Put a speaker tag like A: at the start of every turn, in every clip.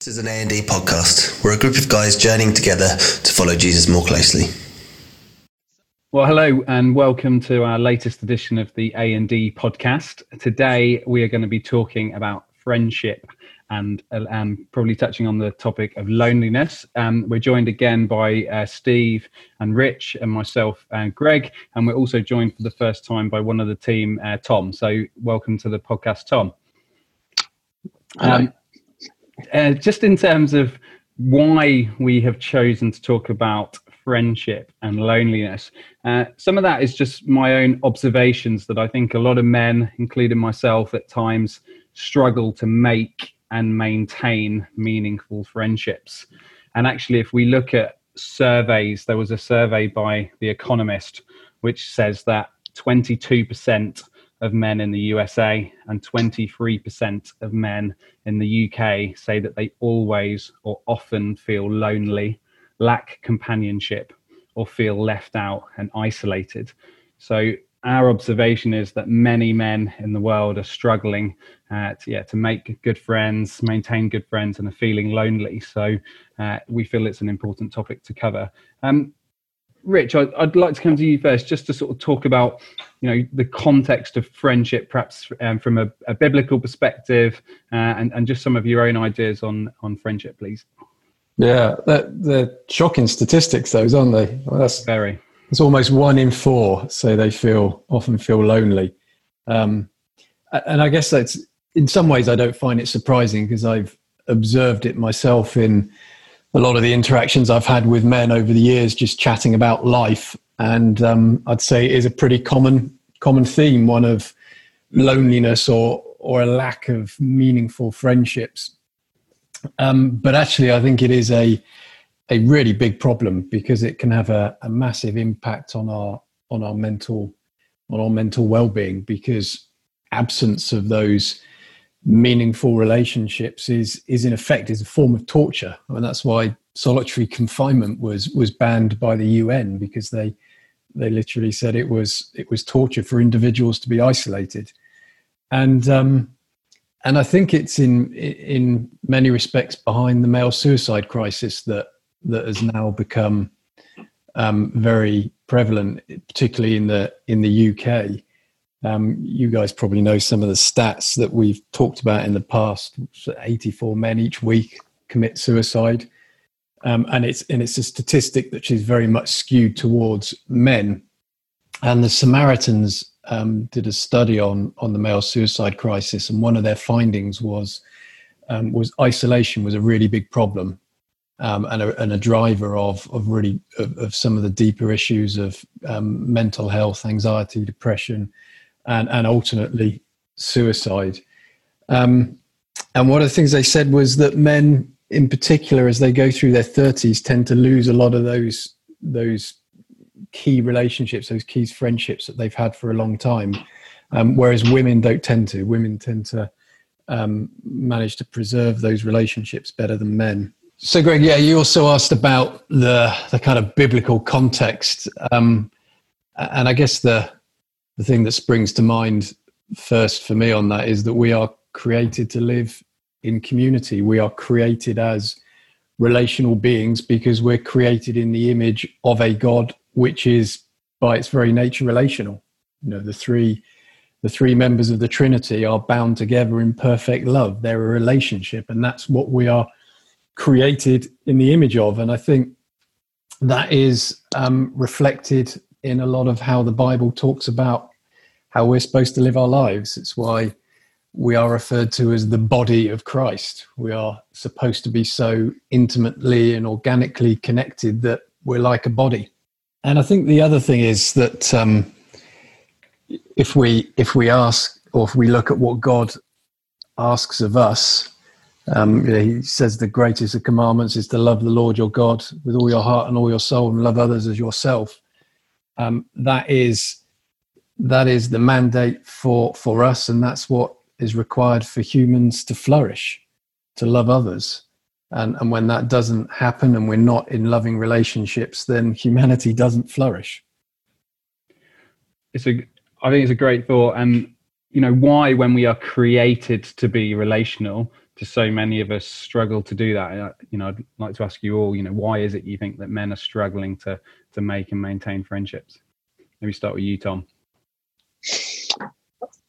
A: This is an A&D podcast. We're a group of guys journeying together to follow Jesus more closely.
B: Well, hello and welcome to our latest edition of the A&D podcast. Today we are going to be talking about friendship and um, probably touching on the topic of loneliness. Um, we're joined again by uh, Steve and Rich and myself and Greg, and we're also joined for the first time by one of the team, uh, Tom. So, welcome to the podcast, Tom. Um, uh, just in terms of why we have chosen to talk about friendship and loneliness, uh, some of that is just my own observations that I think a lot of men, including myself, at times struggle to make and maintain meaningful friendships. And actually, if we look at surveys, there was a survey by The Economist which says that 22% of men in the USA and 23% of men in the UK say that they always or often feel lonely, lack companionship, or feel left out and isolated. So, our observation is that many men in the world are struggling uh, to, yeah, to make good friends, maintain good friends, and are feeling lonely. So, uh, we feel it's an important topic to cover. Um, Rich, I'd, I'd, like to come to you first, just to sort of talk about, you know, the context of friendship, perhaps um, from a, a, biblical perspective, uh, and, and just some of your own ideas on on friendship, please.
C: Yeah, that, the shocking statistics, those aren't they?
B: Well, that's very.
C: It's almost one in four say they feel often feel lonely, um, and I guess that's in some ways I don't find it surprising because I've observed it myself in a lot of the interactions I've had with men over the years, just chatting about life, and um, I'd say it is a pretty common common theme, one of loneliness or or a lack of meaningful friendships. Um, but actually, I think it is a a really big problem because it can have a, a massive impact on our on our mental on our mental well being because absence of those meaningful relationships is is in effect is a form of torture I and mean, that's why solitary confinement was was banned by the UN because they they literally said it was it was torture for individuals to be isolated and um and I think it's in in many respects behind the male suicide crisis that that has now become um, very prevalent, particularly in the in the UK. Um, you guys probably know some of the stats that we've talked about in the past. 84 men each week commit suicide, um, and it's and it's a statistic that is very much skewed towards men. And the Samaritans um, did a study on on the male suicide crisis, and one of their findings was um, was isolation was a really big problem um, and, a, and, a, driver of of really of, of, some of the deeper issues of um, mental health, anxiety, depression, and, and ultimately suicide. Um, and one of the things they said was that men, in particular, as they go through their thirties, tend to lose a lot of those those key relationships, those key friendships that they've had for a long time. Um, whereas women don't tend to. Women tend to um, manage to preserve those relationships better than men. So, Greg, yeah, you also asked about the the kind of biblical context, um, and I guess the the thing that springs to mind first for me on that is that we are created to live in community. We are created as relational beings because we're created in the image of a God which is by its very nature relational. You know, the three the three members of the Trinity are bound together in perfect love. They're a relationship, and that's what we are created in the image of. And I think that is um, reflected in a lot of how the Bible talks about how we're supposed to live our lives. It's why we are referred to as the body of Christ. We are supposed to be so intimately and organically connected that we're like a body. And I think the other thing is that um, if we if we ask or if we look at what God asks of us, um, you know, he says the greatest of commandments is to love the Lord your God with all your heart and all your soul, and love others as yourself. Um, that is that is the mandate for for us and that's what is required for humans to flourish to love others and and when that doesn't happen and we're not in loving relationships then humanity doesn't flourish
B: it's a i think it's a great thought and you know why when we are created to be relational just so many of us struggle to do that. Uh, you know, I'd like to ask you all, you know, why is it you think that men are struggling to to make and maintain friendships? Maybe start with you, Tom.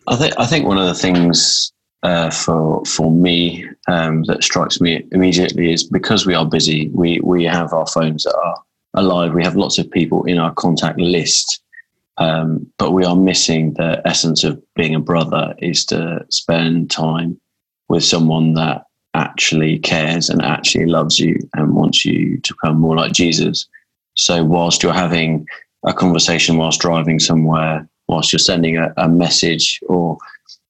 D: I think I think one of the things uh, for for me um, that strikes me immediately is because we are busy, we we have our phones that are alive. We have lots of people in our contact list, um, but we are missing the essence of being a brother. Is to spend time with someone that actually cares and actually loves you and wants you to become more like Jesus. So whilst you're having a conversation whilst driving somewhere, whilst you're sending a, a message or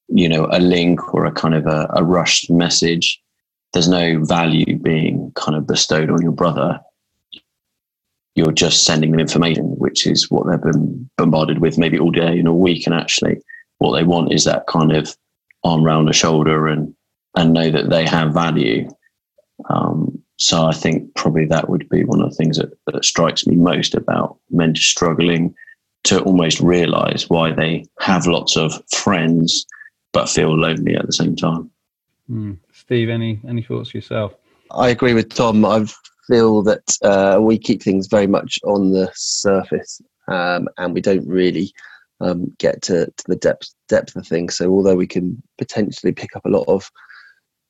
D: you know a link or a kind of a, a rushed message, there's no value being kind of bestowed on your brother. You're just sending them information, which is what they've been bombarded with maybe all day in a week. And actually, what they want is that kind of arm round the shoulder and and know that they have value. Um, so I think probably that would be one of the things that, that strikes me most about men struggling to almost realize why they have lots of friends but feel lonely at the same time.
B: Mm. Steve, any any thoughts yourself?
E: I agree with Tom. I feel that uh, we keep things very much on the surface, um, and we don't really um, get to, to the depth depth of things. So although we can potentially pick up a lot of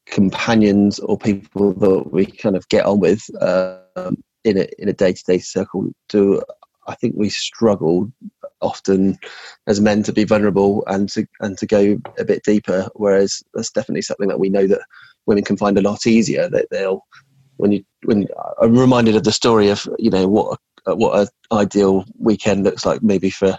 E: companions or people that we kind of get on with um, in a in a day to day circle, do I think we struggle often as men to be vulnerable and to and to go a bit deeper. Whereas that's definitely something that we know that women can find a lot easier. That they'll when you when I'm reminded of the story of you know what a, what an ideal weekend looks like maybe for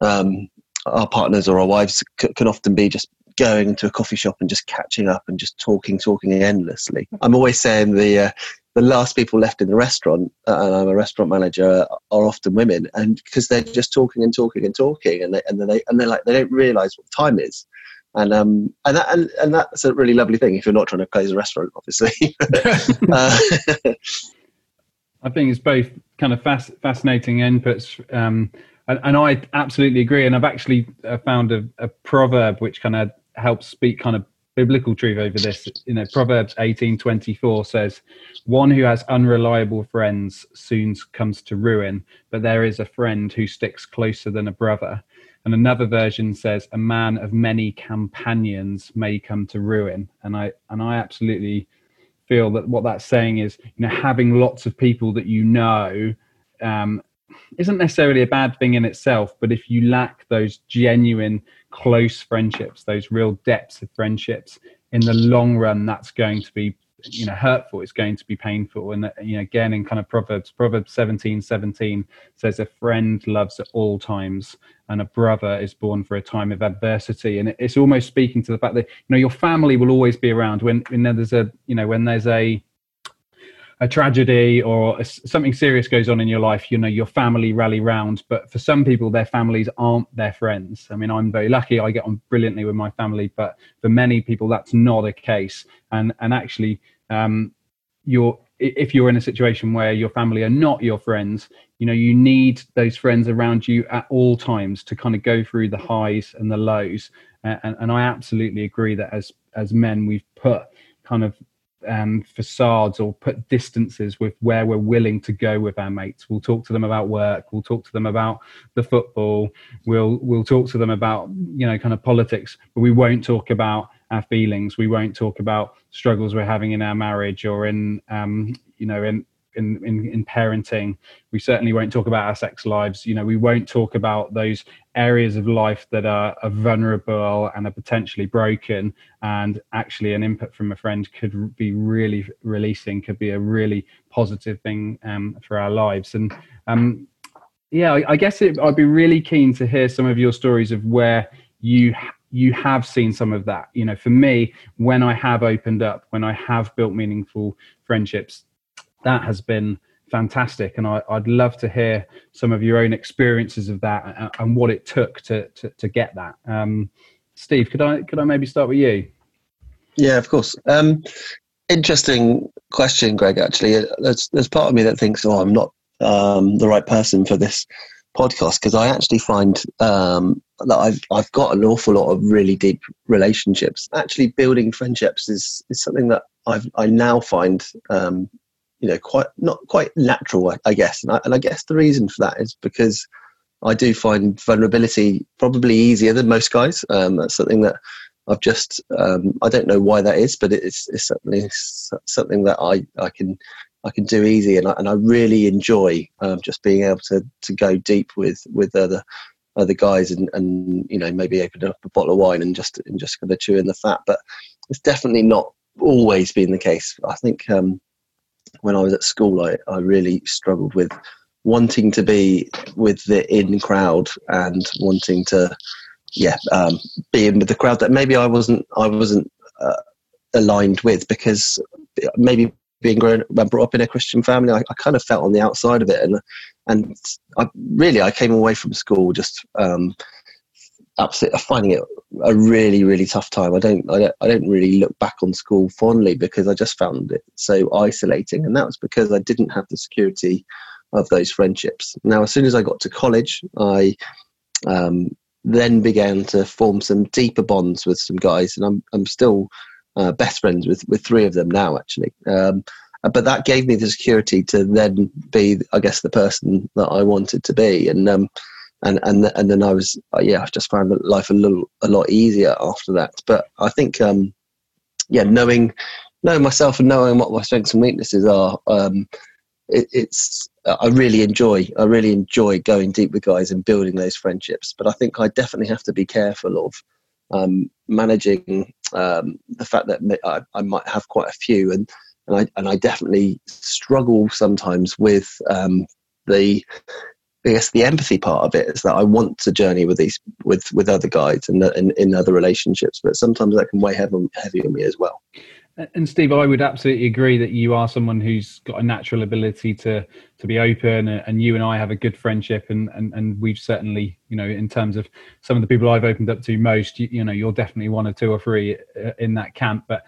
E: um, our partners or our wives c- can often be just going to a coffee shop and just catching up and just talking, talking endlessly. I'm always saying the uh, the last people left in the restaurant, uh, and I'm a restaurant manager, are often women, and because they're just talking and talking and talking, and they and they and they're like they don't realise what time is. And um and that and, and that's a really lovely thing if you're not trying to close a restaurant, obviously. uh,
B: I think it's both kind of fascinating inputs um, and, and, I absolutely agree. And I've actually uh, found a, a, proverb which kind of helps speak kind of biblical truth over this. You know, Proverbs eighteen twenty four says, "One who has unreliable friends soon comes to ruin, but there is a friend who sticks closer than a brother." And another version says, "A man of many companions may come to ruin." And I and I absolutely feel that what that's saying is, you know, having lots of people that you know. Um, isn't necessarily a bad thing in itself, but if you lack those genuine close friendships, those real depths of friendships, in the long run, that's going to be you know hurtful. It's going to be painful. And uh, you know again in kind of proverbs proverbs 17 17 says a friend loves at all times and a brother is born for a time of adversity. And it's almost speaking to the fact that you know your family will always be around when, when there's a you know when there's a a tragedy or a, something serious goes on in your life, you know, your family rally round. But for some people, their families aren't their friends. I mean, I'm very lucky; I get on brilliantly with my family. But for many people, that's not a case. And and actually, um, you're if you're in a situation where your family are not your friends, you know, you need those friends around you at all times to kind of go through the highs and the lows. and, and I absolutely agree that as as men, we've put kind of um, facades or put distances with where we're willing to go with our mates. We'll talk to them about work. We'll talk to them about the football. We'll we'll talk to them about you know kind of politics, but we won't talk about our feelings. We won't talk about struggles we're having in our marriage or in um, you know in in, in, in parenting. We certainly won't talk about our sex lives. You know, we won't talk about those areas of life that are, are vulnerable and are potentially broken. And actually, an input from a friend could be really releasing, could be a really positive thing um, for our lives. And um, yeah, I, I guess it, I'd be really keen to hear some of your stories of where you you have seen some of that you know for me when i have opened up when i have built meaningful friendships that has been fantastic and I, would love to hear some of your own experiences of that and, and what it took to, to, to get that. Um, steve could i could i maybe start with you?
E: Yeah of course. Um, interesting question greg actually. There's, there's part of me that thinks oh i'm not um, the right person for this podcast because I actually find um, that I've I've got an awful lot of really deep relationships. Actually, building friendships is is something that I've I now find um, you know quite not quite natural, I guess. And I, and I guess the reason for that is because I do find vulnerability probably easier than most guys. Um, that's something that I've just um, I don't know why that is, but it's, it's certainly something that I, I can I can do easy, and I, and I really enjoy um, just being able to to go deep with with other other guys and and you know maybe open up a bottle of wine and just and just kind of chew in the fat. But it's definitely not always been the case. I think um, when I was at school, I I really struggled with wanting to be with the in crowd and wanting to yeah, um, being with the crowd that maybe I wasn't I wasn't uh, aligned with because maybe being grown brought up in a Christian family, I, I, kind of felt on the outside of it, and and I really I came away from school just um, absolutely I'm finding it a really really tough time. I don't, I don't I don't really look back on school fondly because I just found it so isolating, and that was because I didn't have the security of those friendships. Now, as soon as I got to college, I um, then began to form some deeper bonds with some guys, and I'm I'm still uh, best friends with with three of them now actually. Um, but that gave me the security to then be, I guess, the person that I wanted to be, and um, and and and then I was, uh, yeah, I just found life a little a lot easier after that. But I think, um, yeah, knowing knowing myself and knowing what my strengths and weaknesses are, um, it, it's I really enjoy I really enjoy going deep with guys and building those friendships. But I think I definitely have to be careful of um, managing um, the fact that I, I, might have quite a few, and and I and I definitely struggle sometimes with um, the I guess the empathy part of it is that I want to journey with these with with other guides and in, in other relationships, but sometimes that can weigh heavy, heavy on me as well.
B: And Steve, I would absolutely agree that you are someone who's got a natural ability to to be open, and you and I have a good friendship, and and, and we've certainly, you know, in terms of some of the people I've opened up to most, you, you know, you're definitely one or two or three uh, in that camp. But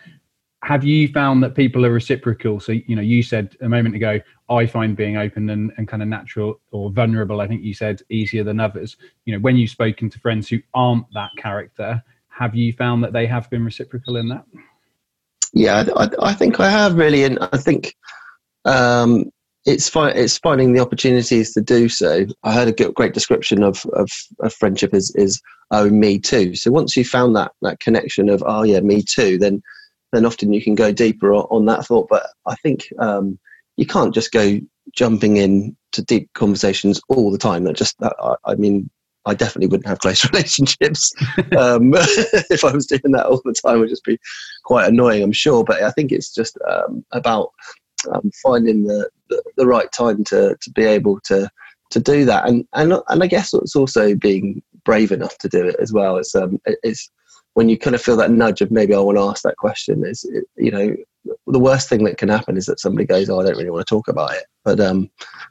B: have you found that people are reciprocal? So, you know, you said a moment ago, I find being open and, and kind of natural or vulnerable, I think you said easier than others. You know, when you've spoken to friends who aren't that character, have you found that they have been reciprocal in that?
E: Yeah, I, I think I have really, and I think um, it's fi- it's finding the opportunities to do so. I heard a great description of, of, of friendship is is oh me too. So once you found that that connection of oh yeah me too, then then often you can go deeper on, that thought. But I think um, you can't just go jumping in to deep conversations all the time. That just I, I mean I definitely wouldn't have close relationships um, if I was doing that all the time. It would just be quite annoying, I'm sure. But I think it's just um, about um, finding the, the, the right time to to be able to to do that, and and and I guess it's also being brave enough to do it as well. It's um it's when you kind of feel that nudge of maybe I want to ask that question. Is you know the worst thing that can happen is that somebody goes, "Oh, I don't really want to talk about it." But um,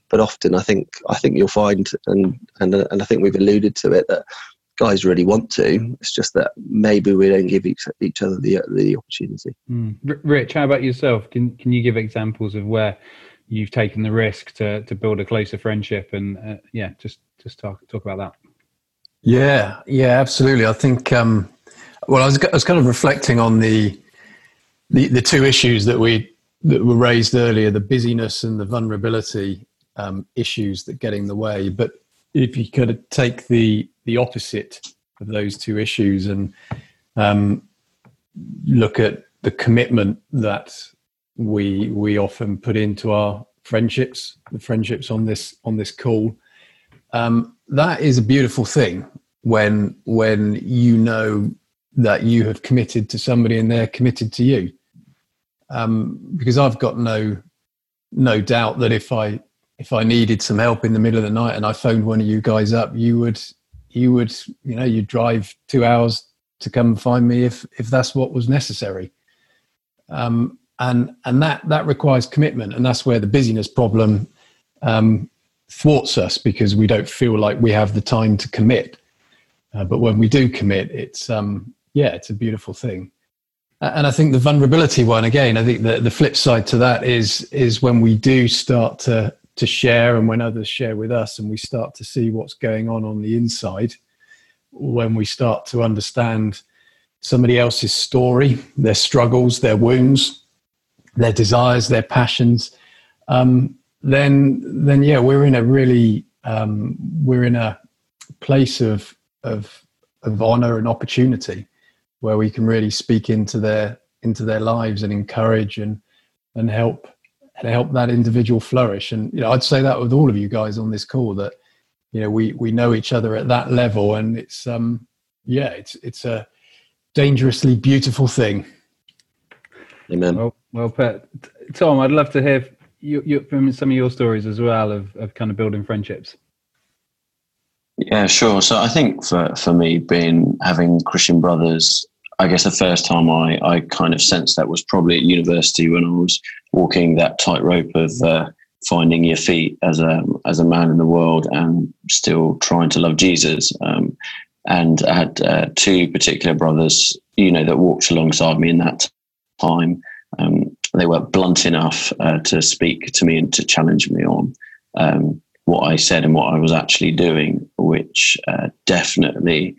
E: but often I think I think you'll find, and and and I think we've alluded to it that guys really want to. It's just that maybe we don't give each, each other the the opportunity.
B: Mm. Rich, how about yourself? Can can you give examples of where you've taken the risk to to build a closer friendship? And uh, yeah, just just talk talk about that.
C: Yeah, yeah, absolutely. I think. Um, well, I was, I was kind of reflecting on the the, the two issues that we that were raised earlier, the busyness and the vulnerability um, issues that get in the way. But if you could take the the opposite of those two issues and um, look at the commitment that we we often put into our friendships, the friendships on this on this call, um, that is a beautiful thing when when you know that you have committed to somebody and they're committed to you um, because I've got no no doubt that if I if I needed some help in the middle of the night and I phoned one of you guys up, you would you would you know you'd drive two hours to come and find me if if that's what was necessary. Um, and and that that requires commitment, and that's where the busyness problem um, thwarts us because we don't feel like we have the time to commit. Uh, but when we do commit, it's um, yeah, it's a beautiful thing and I think the vulnerability one again. I think the, the flip side to that is is when we do start to to share and when others share with us and we start to see what's going on on the inside when we start to understand somebody else's story their struggles their wounds their desires their passions um, then then yeah we're in a really um, we're in a place of of of honor and opportunity where we can really speak into their into their lives and encourage and and help and help that individual flourish. And you know, I'd say that with all of you guys on this call that you know we we know each other at that level, and it's um yeah, it's it's a dangerously beautiful thing.
E: Amen.
B: Well, well put, Tom. I'd love to hear you, you, from some of your stories as well of of kind of building friendships.
D: Yeah, sure. So I think for, for me, being having Christian brothers I guess the first time I, I kind of sensed that was probably at university when I was walking that tightrope of uh, finding your feet as a as a man in the world and still trying to love Jesus. Um, and I had uh, two particular brothers, you know, that walked alongside me in that time. Um, they were blunt enough uh, to speak to me and to challenge me on um, what I said and what I was actually doing, which uh, definitely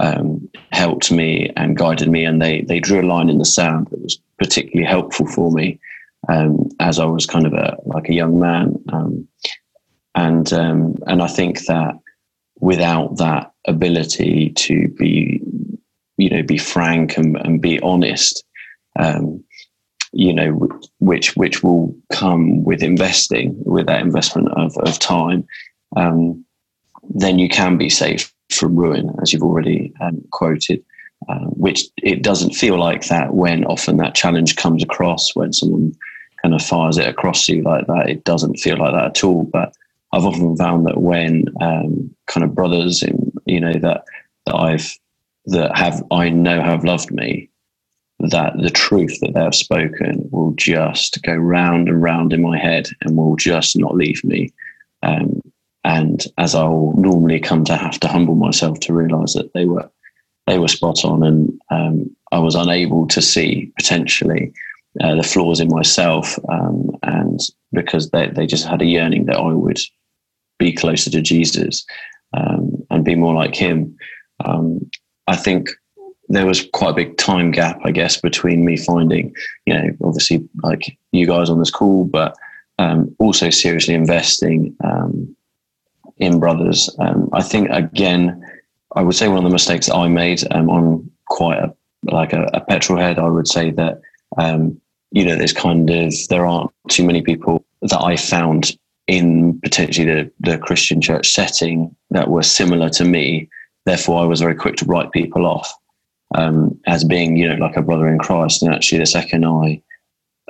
D: um, helped me and guided me, and they they drew a line in the sand that was particularly helpful for me um, as I was kind of a like a young man, um, and um, and I think that without that ability to be you know be frank and, and be honest um, you know which which will come with investing with that investment of, of time um, then you can be safe from ruin, as you've already um, quoted, uh, which it doesn't feel like that when often that challenge comes across when someone kind of fires it across you like that. It doesn't feel like that at all. But I've often found that when um, kind of brothers, in, you know, that that I've that have I know have loved me, that the truth that they have spoken will just go round and round in my head and will just not leave me. Um, and as I'll normally come to have to humble myself to realise that they were they were spot on, and um, I was unable to see potentially uh, the flaws in myself, um, and because they they just had a yearning that I would be closer to Jesus um, and be more like Him. Um, I think there was quite a big time gap, I guess, between me finding, you know, obviously like you guys on this call, but um, also seriously investing um, in Brothers. Um, I think again, I would say one of the mistakes I made um, on quite a like a, a petrol head. I would say that um, you know there's kind of there aren't too many people that I found in potentially the, the Christian church setting that were similar to me. Therefore, I was very quick to write people off um, as being, you know, like a brother in Christ. And actually, the second I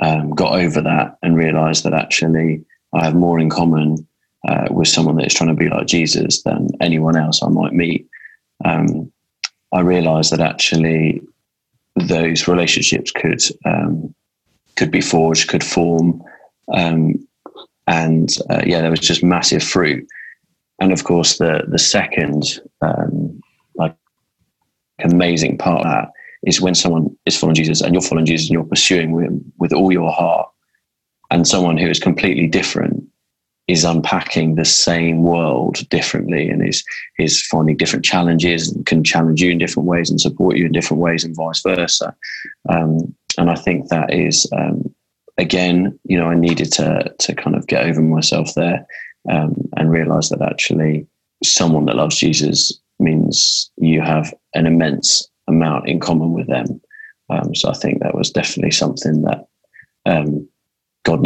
D: um, got over that and realised that actually I have more in common uh, with someone that is trying to be like Jesus than anyone else I might meet. Um, I realised that actually those relationships could um, could be forged, could form, um, and uh, yeah, there was just massive fruit. And of course, the the second um, like amazing part of that is when someone is following Jesus and you're following Jesus and you're pursuing him with all your heart, and someone who is completely different is unpacking the same world differently and is is finding different challenges and can challenge you in different ways and support you in different ways and vice versa. Um, and I think that is um, again, you know, I needed to to kind of get over myself there um, and realize that actually someone that loves Jesus means you have an immense amount in common with them. Um, so I think that was definitely something that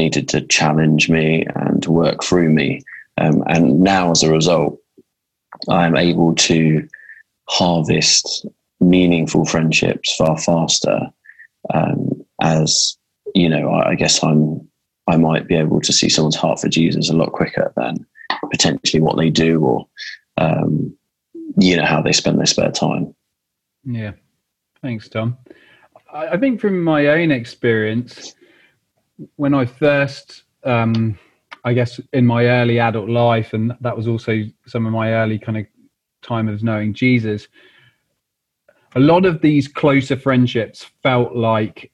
D: needed to challenge me and work through me. Um, and now, as a result, I am able to harvest meaningful friendships far faster. Um, as you know, I, I, guess I'm I might be able to see someone's heart for Jesus a lot quicker than potentially what they do or um, you know how they spend their spare time.
B: Yeah, thanks, Tom. I, I think from my own experience when I first, um, I guess, in my early adult life, and that was also some of my early kind of time of knowing Jesus. A lot of these closer friendships felt like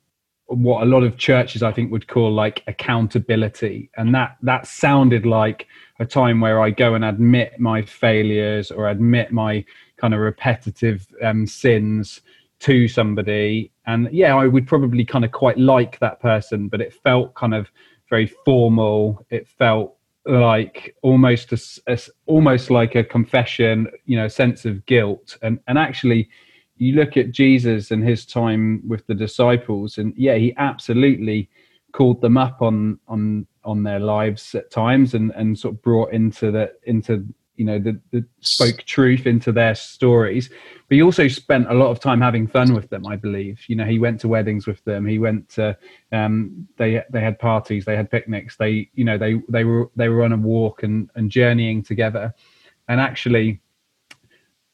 B: what a lot of churches I think would call like accountability, and that that sounded like a time where I go and admit my failures or admit my kind of repetitive um, sins to somebody, and yeah, I would probably kind of quite like that person, but it felt kind of very formal. It felt like almost a, a, almost like a confession, you know, sense of guilt, and and actually you look at Jesus and his time with the disciples, and yeah, he absolutely called them up on on on their lives at times, and and sort of brought into the into you know the, the spoke truth into their stories. But he also spent a lot of time having fun with them. I believe you know he went to weddings with them. He went to um, they they had parties, they had picnics. They you know they they were they were on a walk and and journeying together, and actually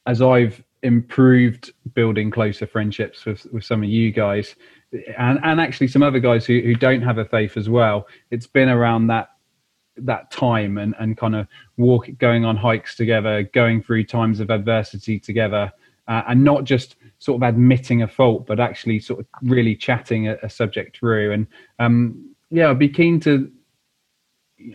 B: as I've improved building closer friendships with, with some of you guys and, and actually some other guys who, who don't have a faith as well it's been around that that time and, and kind of walk going on hikes together going through times of adversity together uh, and not just sort of admitting a fault but actually sort of really chatting a, a subject through and um, yeah i'd be keen to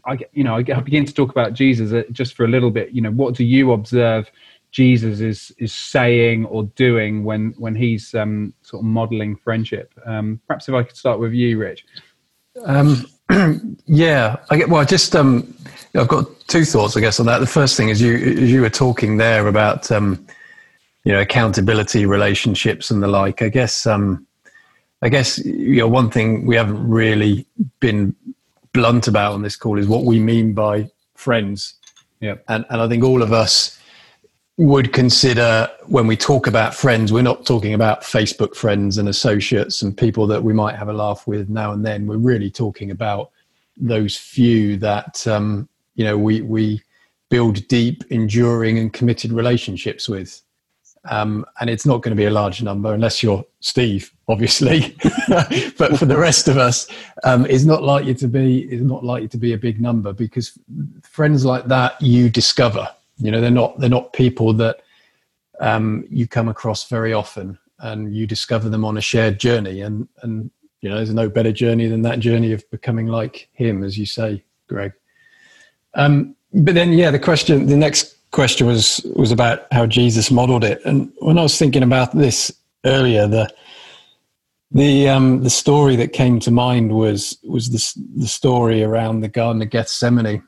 B: I, you know, I begin to talk about Jesus uh, just for a little bit. You know, what do you observe Jesus is is saying or doing when when he's um, sort of modeling friendship. Um, perhaps if I could start with you, Rich.
C: Yeah, I get. Well, I just um, I've got two thoughts, I guess, on that. The first thing is you as you were talking there about um, you know accountability, relationships, and the like. I guess um, I guess you know one thing we haven't really been blunt about on this call is what we mean by friends.
B: Yeah,
C: and and I think all of us would consider when we talk about friends, we're not talking about Facebook friends and associates and people that we might have a laugh with now and then. We're really talking about those few that um, you know we we build deep, enduring, and committed relationships with. Um, and it's not going to be a large number unless you're Steve, obviously. but for the rest of us, um, it's not likely to be is not likely to be a big number because friends like that you discover you know, they're not they're not people that um, you come across very often, and you discover them on a shared journey. And and you know, there's no better journey than that journey of becoming like him, as you say, Greg. Um, but then, yeah, the question, the next question was was about how Jesus modelled it. And when I was thinking about this earlier, the the um, the story that came to mind was was the story around the Garden of Gethsemane,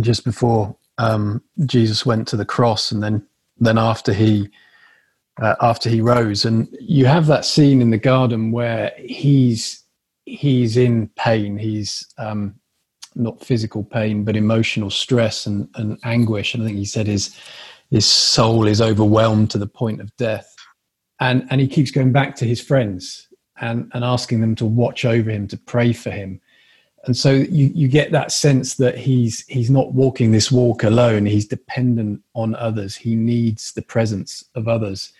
C: just before um, Jesus went to the cross, and then then after he uh, after he rose, and you have that scene in the garden where he's he's in pain. He's um, not physical pain, but emotional stress and, and anguish. And I think he said his his soul is overwhelmed to the point of death. And and he keeps going back to his friends and, and asking them to watch over him, to pray for him and so you, you get that sense that he's he's not walking this walk alone. He's dependent on others. He needs the presence of others.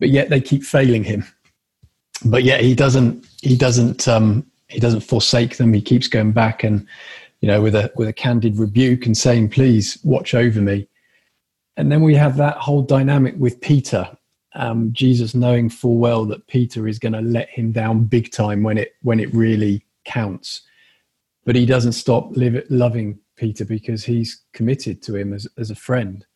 C: But yet they keep failing him. But yet he doesn't he doesn't um, he doesn't forsake them. He keeps going back and you know with a with a candid rebuke and saying please watch over me. And then we have that whole dynamic with peter um, jesus knowing full well that peter is going to let him down big time when it when it really counts but he doesn't stop live, loving Peter because he's committed to him as, as a friend.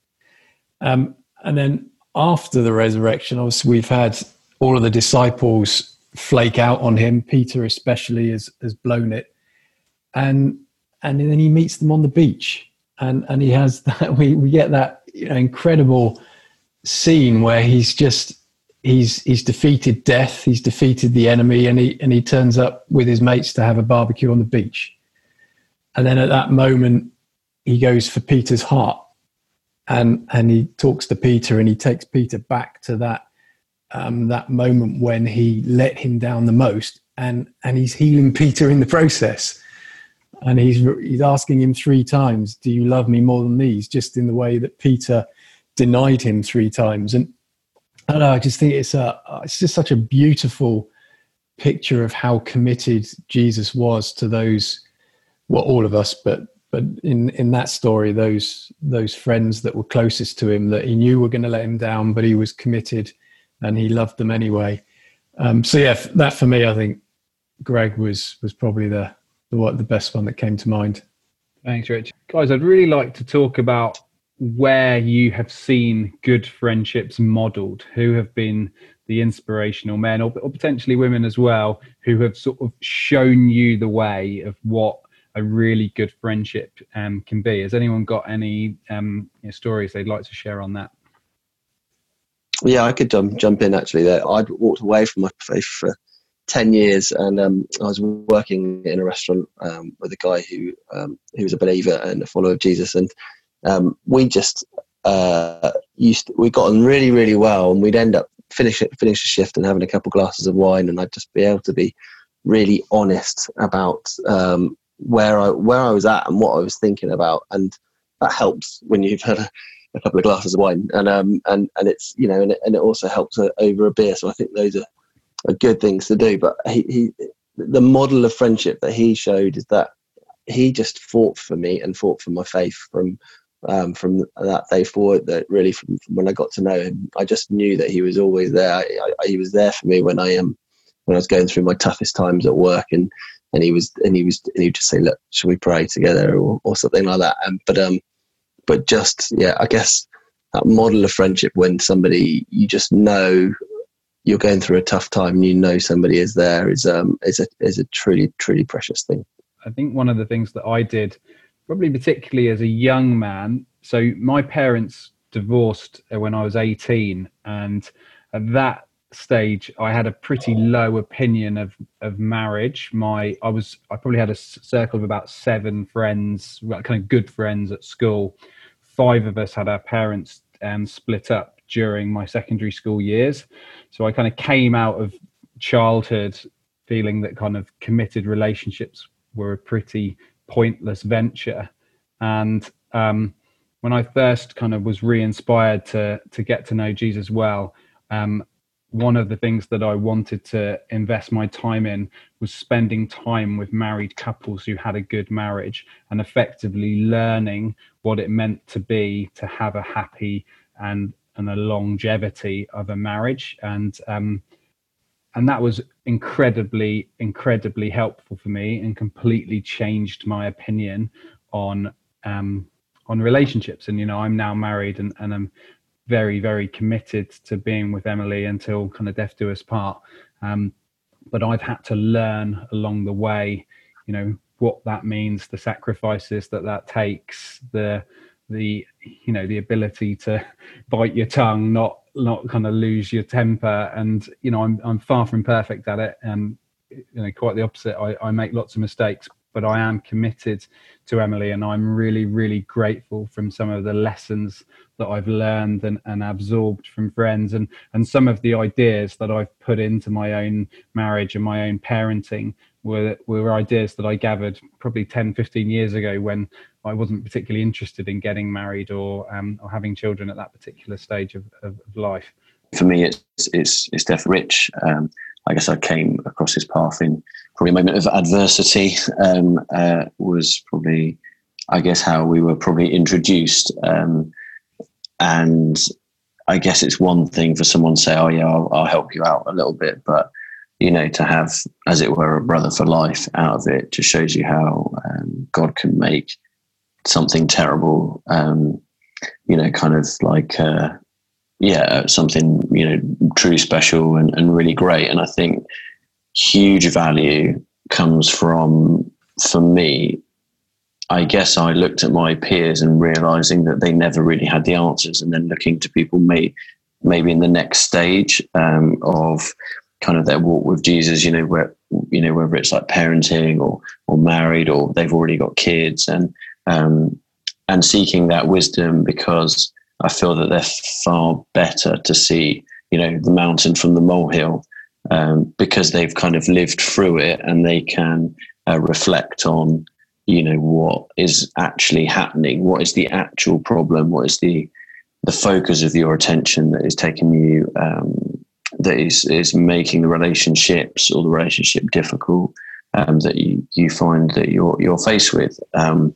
C: Um, and then after the resurrection, obviously, we've had all of the disciples flake out on him. Peter, especially, has, has blown it. And and then he meets them on the beach, and and he has that. We we get that you know, incredible scene where he's just he's he's defeated death, he's defeated the enemy, and he and he turns up with his mates to have a barbecue on the beach. And then at that moment, he goes for Peter's heart, and and he talks to Peter, and he takes Peter back to that um, that moment when he let him down the most, and and he's healing Peter in the process. And he's he's asking him three times, "Do you love me more than these?" Just in the way that Peter denied him three times, and I don't know. I just think it's a it's just such a beautiful picture of how committed Jesus was to those well, all of us, but but in in that story, those those friends that were closest to him that he knew were going to let him down, but he was committed and he loved them anyway. Um, so yeah, that for me, I think Greg was was probably the the the best one that came to mind.
B: Thanks, Rich. Guys, I'd really like to talk about where you have seen good friendships modeled, who have been the inspirational men or, or potentially women as well, who have sort of shown you the way of what really good friendship um, can be. Has anyone got any um, you know, stories they'd like to share on that?
E: Yeah, I could jump jump in actually. There, I'd walked away from my faith for ten years, and um, I was working in a restaurant um, with a guy who um, who was a believer and a follower of Jesus, and um, we just uh, used to, we got on really really well, and we'd end up finish finish a shift and having a couple glasses of wine, and I'd just be able to be really honest about um, where I where I was at and what I was thinking about, and that helps when you've had a, a couple of glasses of wine, and um and and it's you know and it, and it also helps over a beer. So I think those are, are good things to do. But he, he the model of friendship that he showed is that he just fought for me and fought for my faith from um, from that day forward. That really from, from, when I got to know him, I just knew that he was always there. I, I, he was there for me when I am um, when I was going through my toughest times at work and and he was and he was and he would just say, "Look, should we pray together?" or, or something like that. And, but um, but just yeah, I guess that model of friendship when somebody you just know you're going through a tough time and you know somebody is there is um is a is a truly truly precious thing.
B: I think one of the things that I did, probably particularly as a young man, so my parents divorced when I was 18, and at that stage i had a pretty low opinion of of marriage. My i was i probably had a circle of about seven friends kind of good friends at school. Five of us had our parents um, split up during my secondary school years. So i kind of came out of childhood feeling that kind of committed relationships were a pretty pointless venture. And um, when i first kind of was re-inspired to to get to know jesus well um, one of the things that I wanted to invest my time in was spending time with married couples who had a good marriage and effectively learning what it meant to be to have a happy and and a longevity of a marriage. And um, and that was incredibly incredibly helpful for me and completely changed my opinion on um, on relationships. And you know I'm now married and, and I'm very very committed to being with Emily until kind of death do us part. Um, but I've had to learn along the way, you know, what that means, the sacrifices that that takes, the the you know the ability to bite your tongue, not not kind of lose your temper, and you know I'm I'm far from perfect at it, and you know quite the opposite. I, I make lots of mistakes, but I am committed to Emily, and I'm really, really grateful from some of the lessons that I've learned and, and absorbed from friends, and and some of the ideas that I've put into my own marriage and my own parenting were were ideas that I gathered probably 10, 15 years ago when I wasn't particularly interested in getting married or um, or having children at that particular stage of, of, of life.
D: For me, it's it's it's definitely rich. Um, I guess I came across his path in probably a moment of adversity. Um, uh, was probably, I guess, how we were probably introduced. Um, and I guess it's one thing for someone to say, "Oh yeah, I'll, I'll, help you out a little bit," but you know, to have, as it were, a brother for life out of it, just shows you how um, God can make something terrible. Um, you know, kind of like. Uh, yeah, something you know truly special and, and really great. And I think huge value comes from for me. I guess I looked at my peers and realizing that they never really had the answers, and then looking to people may, maybe in the next stage um, of kind of their walk with Jesus, you know, where you know whether it's like parenting or or married or they've already got kids, and um, and seeking that wisdom because I feel that they're far better to see, you know, the mountain from the molehill um, because they've kind of lived through it and they can uh, reflect on, you know, what is actually happening, what is the actual problem, what is the the focus of your attention that is taking you um, that is is making the relationships or the relationship difficult um, that you, you find that you're you're faced with. Um,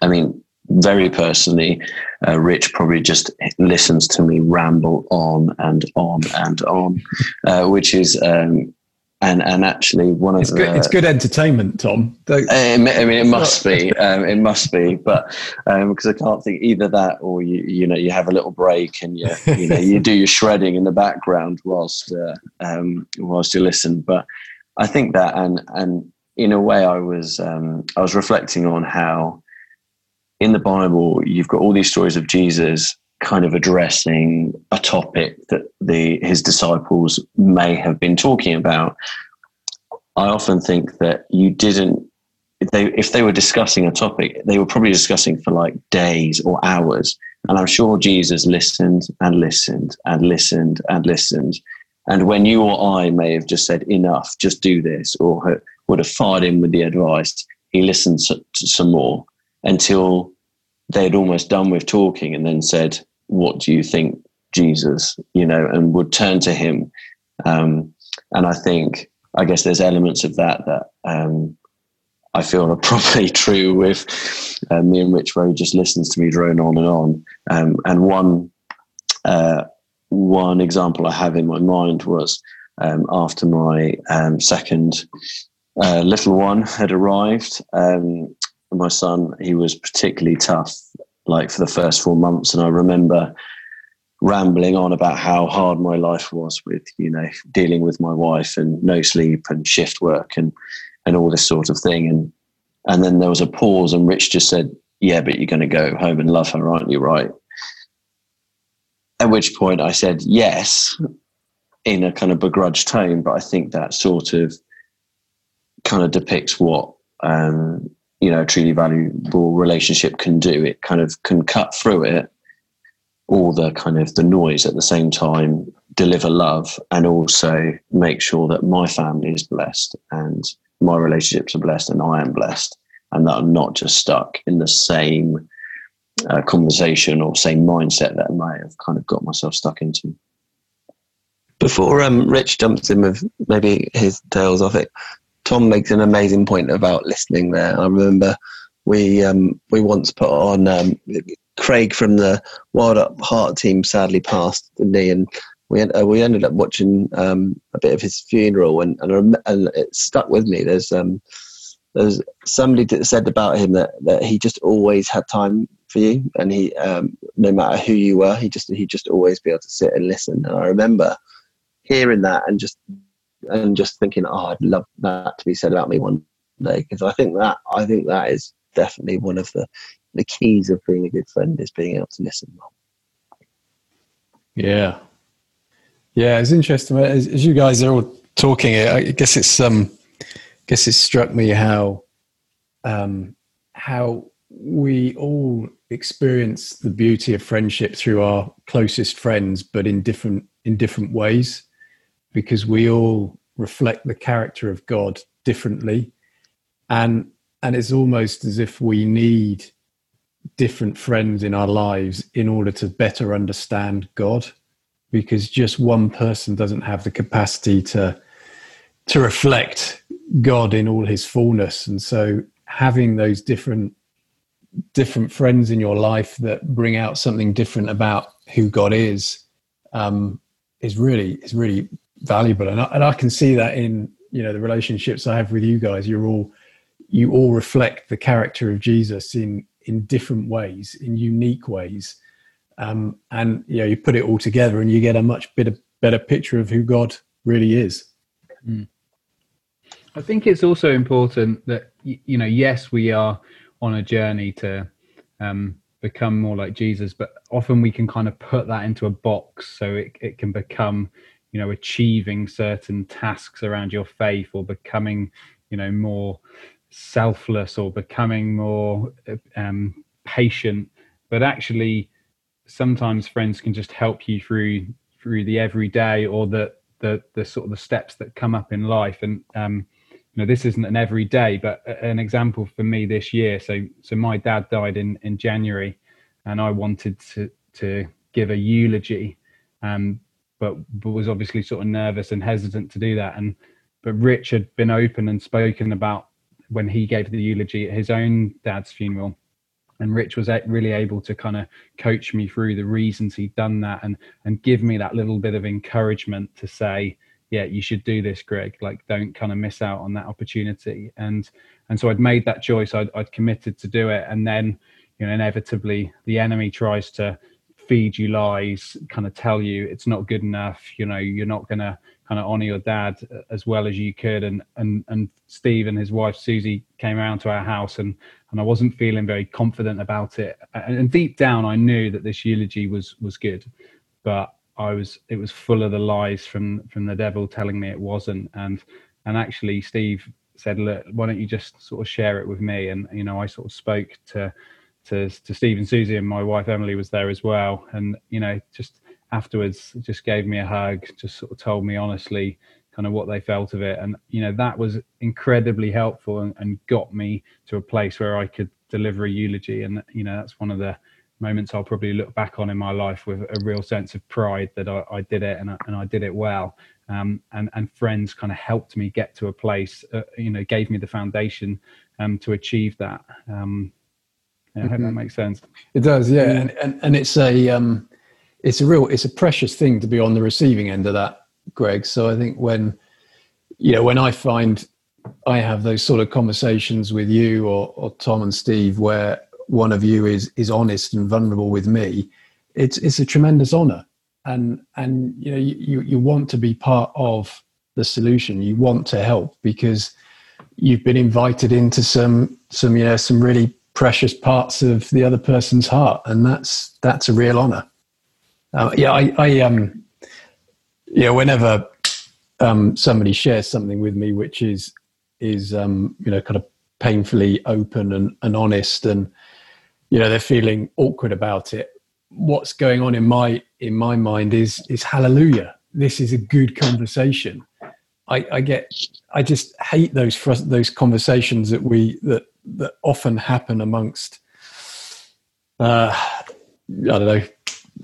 D: I mean, very personally, uh, Rich probably just listens to me ramble on and on and on, uh, which is um, and and actually one of
C: it's
D: the,
C: good. It's good entertainment, Tom. Don't-
D: I mean, it must be. Um, it must be, but because I can't think either that or you, you know, you have a little break and you, you know, you do your shredding in the background whilst uh, um, whilst you listen. But I think that, and and in a way, I was um, I was reflecting on how in the Bible you've got all these stories of Jesus kind of addressing a topic that the his disciples may have been talking about. I often think that you didn't if they if they were discussing a topic, they were probably discussing for like days or hours. And I'm sure Jesus listened and listened and listened and listened. And when you or I may have just said enough, just do this, or would have fired in with the advice, he listened to, to some more until they had almost done with talking and then said, What do you think, Jesus? You know, and would turn to him. Um, and I think, I guess there's elements of that that um, I feel are probably true with uh, me and Rich, where he just listens to me drone on and on. Um, and one, uh, one example I have in my mind was um, after my um, second uh, little one had arrived. Um, my son, he was particularly tough, like for the first four months. And I remember rambling on about how hard my life was with, you know, dealing with my wife and no sleep and shift work and, and all this sort of thing. And, and then there was a pause and Rich just said, yeah, but you're going to go home and love her, aren't you? Right. At which point I said, yes, in a kind of begrudged tone. But I think that sort of kind of depicts what, um, you know, a truly valuable relationship can do. It kind of can cut through it, all the kind of the noise at the same time, deliver love, and also make sure that my family is blessed and my relationships are blessed and I am blessed, and that I'm not just stuck in the same uh, conversation or same mindset that I may have kind of got myself stuck into.
E: Before um, Rich jumps in with maybe his tales of it, Tom makes an amazing point about listening there. I remember we um, we once put on um, Craig from the Wild at Heart team sadly passed, he? And we uh, we ended up watching um, a bit of his funeral, and and, and it stuck with me. There's um there's somebody that said about him that, that he just always had time for you, and he um, no matter who you were, he just he just always be able to sit and listen. And I remember hearing that and just and just thinking, oh, I'd love that to be said about me one day because I think that I think that is definitely one of the the keys of being a good friend is being able to listen.
C: Yeah, yeah, it's interesting as, as you guys are all talking. I guess it's um, I guess it struck me how um, how we all experience the beauty of friendship through our closest friends, but in different in different ways, because we all reflect the character of God differently, and and it's almost as if we need different friends in our lives in order to better understand God because just one person doesn't have the capacity to to reflect God in all his fullness. And so having those different different friends in your life that bring out something different about who God is um, is really is really valuable and I, and I can see that in you know the relationships I have with you guys you're all you all reflect the character of Jesus in in different ways in unique ways um, and you know you put it all together and you get a much better better picture of who God really is.
B: Mm. I think it's also important that you know, yes, we are on a journey to um, become more like Jesus, but often we can kind of put that into a box so it, it can become, you know, achieving certain tasks around your faith or becoming, you know, more selfless or becoming more um, patient. But actually, sometimes friends can just help you through through the everyday or the the the sort of the steps that come up in life and um you know this isn't an everyday but an example for me this year so so my dad died in in january and i wanted to to give a eulogy um but but was obviously sort of nervous and hesitant to do that and but rich had been open and spoken about when he gave the eulogy at his own dad's funeral and Rich was really able to kind of coach me through the reasons he'd done that and and give me that little bit of encouragement to say, yeah, you should do this, Greg. Like, don't kind of miss out on that opportunity. And and so I'd made that choice. I'd, I'd committed to do it, and then you know, inevitably, the enemy tries to feed you lies, kind of tell you it's not good enough. You know, you're not going to kind of honor your dad as well as you could. And and and Steve and his wife Susie came around to our house, and and I wasn't feeling very confident about it. And deep down, I knew that this eulogy was was good, but I was it was full of the lies from from the devil telling me it wasn't. And and actually, Steve said, look, why don't you just sort of share it with me? And you know, I sort of spoke to to to Steve and Susie, and my wife Emily was there as well. And you know, just afterwards, just gave me a hug, just sort of told me honestly, kind of what they felt of it, and you know, that was incredibly helpful and, and got me to a place where I could deliver a eulogy. And you know, that's one of the moments I'll probably look back on in my life with a real sense of pride that I, I did it and I, and I did it well. Um, and and friends kind of helped me get to a place, uh, you know, gave me the foundation um, to achieve that. Um, I hope that mm-hmm. makes sense.
C: It does, yeah, and and, and it's a um, it's a real it's a precious thing to be on the receiving end of that, Greg. So I think when you know when I find I have those sort of conversations with you or, or Tom and Steve where one of you is is honest and vulnerable with me, it's it's a tremendous honor, and and you know you you want to be part of the solution. You want to help because you've been invited into some some you know some really precious parts of the other person's heart, and that's that's a real honor. Uh, yeah, I, I um, yeah, whenever um, somebody shares something with me, which is is um, you know kind of painfully open and, and honest, and you know they're feeling awkward about it. What's going on in my in my mind is is hallelujah. This is a good conversation. I, I get I just hate those those conversations that we that that often happen amongst uh, I don't know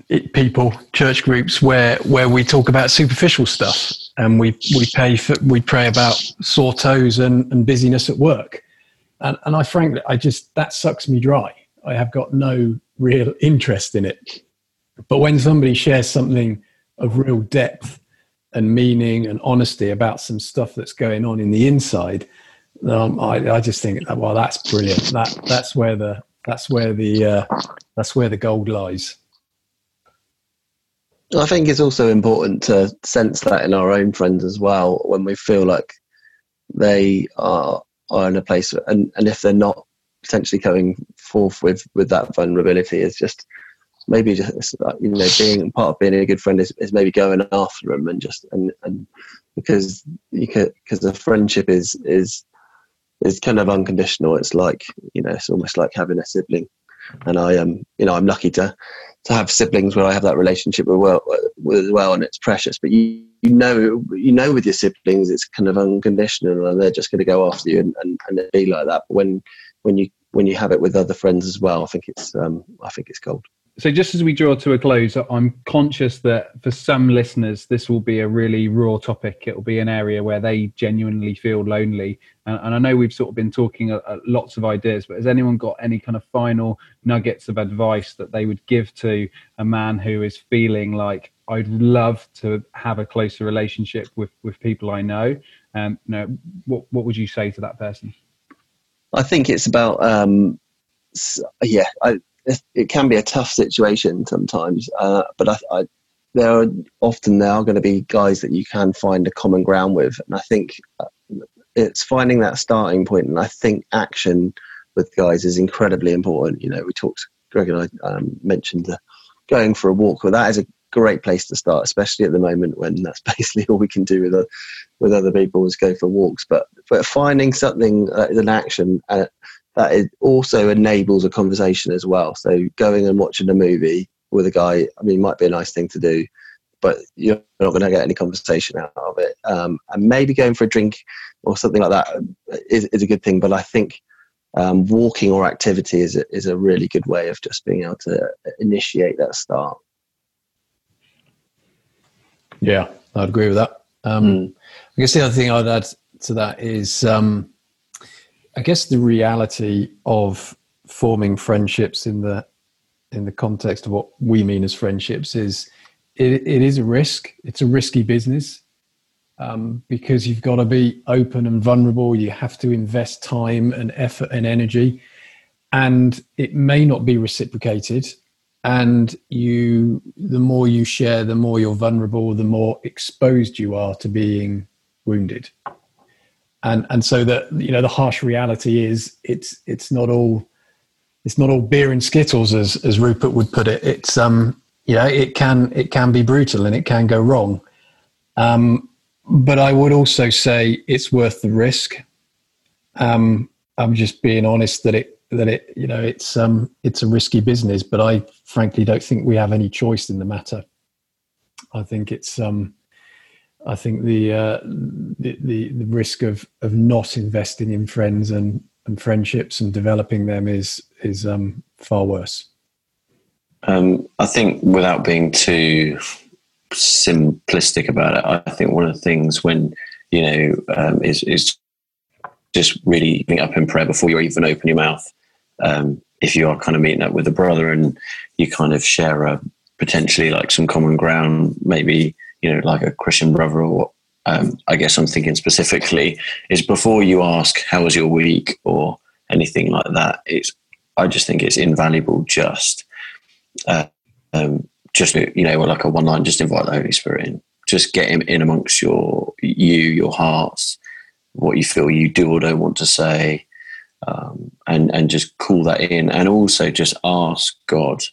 C: it, people, church groups where where we talk about superficial stuff and we we pay for, we pray about sore toes and, and busyness at work, and and I frankly I just that sucks me dry. I have got no real interest in it. But when somebody shares something of real depth and meaning and honesty about some stuff that's going on in the inside, um, I, I, just think, well, that's brilliant. That that's where the that's where the uh, that's where the gold lies.
E: I think it's also important to sense that in our own friends as well when we feel like they are are in a place, and and if they're not potentially coming forth with with that vulnerability, is just maybe just you know being part of being a good friend is, is maybe going after them and just and and because you because the friendship is is is kind of unconditional. It's like you know, it's almost like having a sibling. And I am, um, you know, I'm lucky to to have siblings where I have that relationship with well, with as well, and it's precious. But you you know you know with your siblings it's kind of unconditional, and they're just going to go after you and, and, and be like that. But when when you when you have it with other friends as well, I think it's um, I think it's gold
B: so just as we draw to a close i'm conscious that for some listeners this will be a really raw topic. It will be an area where they genuinely feel lonely. And, and i know we've sort of been talking a, a lots of ideas but has anyone got any kind of final nuggets of advice that they would give to a man who is feeling like i'd love to have a closer relationship with with people i know um you know what what would you say to that person?
E: I think it's about um yeah I, it can be a tough situation sometimes. Uh, but I, I, there are often there are going to be guys that you can find a common ground with, and I think uh, it's finding that starting point. And I think action with guys is incredibly important. You know, we talked. Greg and I um, mentioned the going for a walk. Well, that is a great place to start, especially at the moment when that's basically all we can do with, uh, with other people is go for walks. But but finding something uh, an action uh, that it also enables a conversation as well. So going and watching a movie with a guy, I mean, might be a nice thing to do, but you're not going to get any conversation out of it. Um, and maybe going for a drink or something like that is, is a good thing. But I think um, walking or activity is a, is a really good way of just being able to initiate that start.
C: Yeah, I'd agree with that. Um, mm. I guess the other thing I'd add to that is um, I guess the reality of forming friendships in the in the context of what we mean as friendships is it, it is a risk. It's a risky business. um, because you've got to be open and vulnerable. You have to invest time and effort and energy, and it may not be reciprocated. And you, the more you share, the more you're vulnerable, the more exposed you are to being wounded. And and so that you know the harsh reality is it's it's not all it's not all beer and skittles as as Rupert would put it. It's um you know it can it can be brutal and it can go wrong. Um, but I would also say it's worth the risk. Um, I'm just being honest that it that it you know it's um it's a risky business, but I frankly don't think we have any choice in the matter. I think it's um I think the uh, the, the, the risk of of not investing in friends and and friendships and developing them is is um, far worse.
D: Um, I think without being too simplistic about it. I think one of the things when you know um, is is just really being up in prayer before you even open your mouth. Um, if you are kind of meeting up with a brother and you kind of share a potentially like some common ground, maybe you know like a Christian brother or um, I guess I'm thinking specifically is before you ask how was your week? or anything like that. It's I just think it's invaluable just uh, um, just you know like a one line just invite the holy spirit in. Just get him in amongst your you your hearts what you feel you do or don't want to say um, and and just call that in. And also just ask god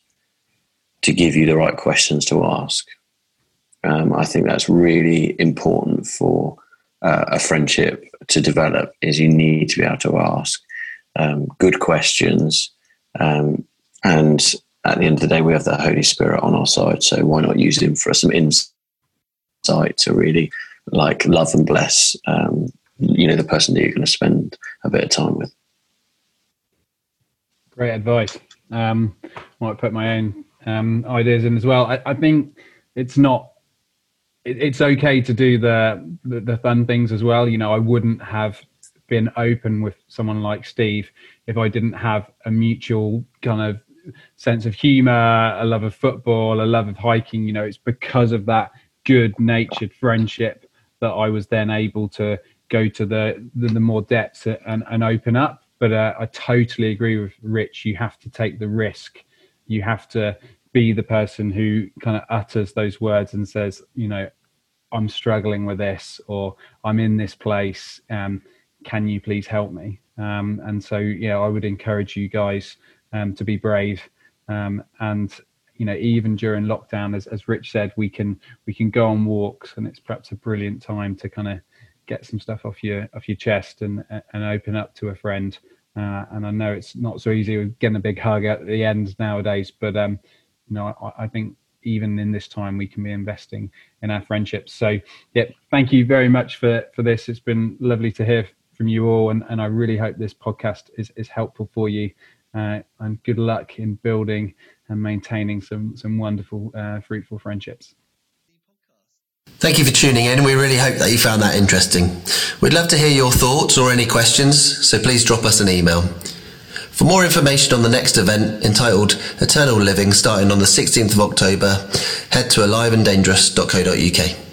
D: to give you the right questions to ask um, i think that's really important for uh, a friendship to develop is you need to be able to ask um, good questions um, and at the end of the day, we have the Holy Spirit on our side. So why not use Him for some insight to really like love and bless, um, you know, the person that you're going to spend a bit of time with.
B: Great advice. Um, might put my own um, ideas in as well. I, I think it's not. It, it's okay to do the, the the fun things as well. You know, I wouldn't have been open with someone like Steve if I didn't have a mutual kind of sense of humor, a love of football, a love of hiking. You know, it's because of that good natured friendship that I was then able to go to the the, the more depths and, and open up. But uh, I totally agree with Rich. You have to take the risk. You have to be the person who kind of utters those words and says, you know, I'm struggling with this, or I'm in this place. Um, can you please help me? Um, and so, yeah, I would encourage you guys um, to be brave. Um, and you know, even during lockdown, as, as Rich said, we can we can go on walks, and it's perhaps a brilliant time to kind of get some stuff off your off your chest and and open up to a friend. Uh, and I know it's not so easy getting a big hug at the end nowadays, but um, you know, I, I think even in this time we can be investing in our friendships. So, yeah, thank you very much for for this. It's been lovely to hear from you all, and, and I really hope this podcast is is helpful for you uh, and good luck in building and maintaining some some wonderful, uh, fruitful friendships.
A: Thank you for tuning in. We really hope that you found that interesting. We'd love to hear your thoughts or any questions, so please drop us an email. For more information on the next event entitled Eternal Living starting on the 16th of October, head to aliveanddangerous.co.uk.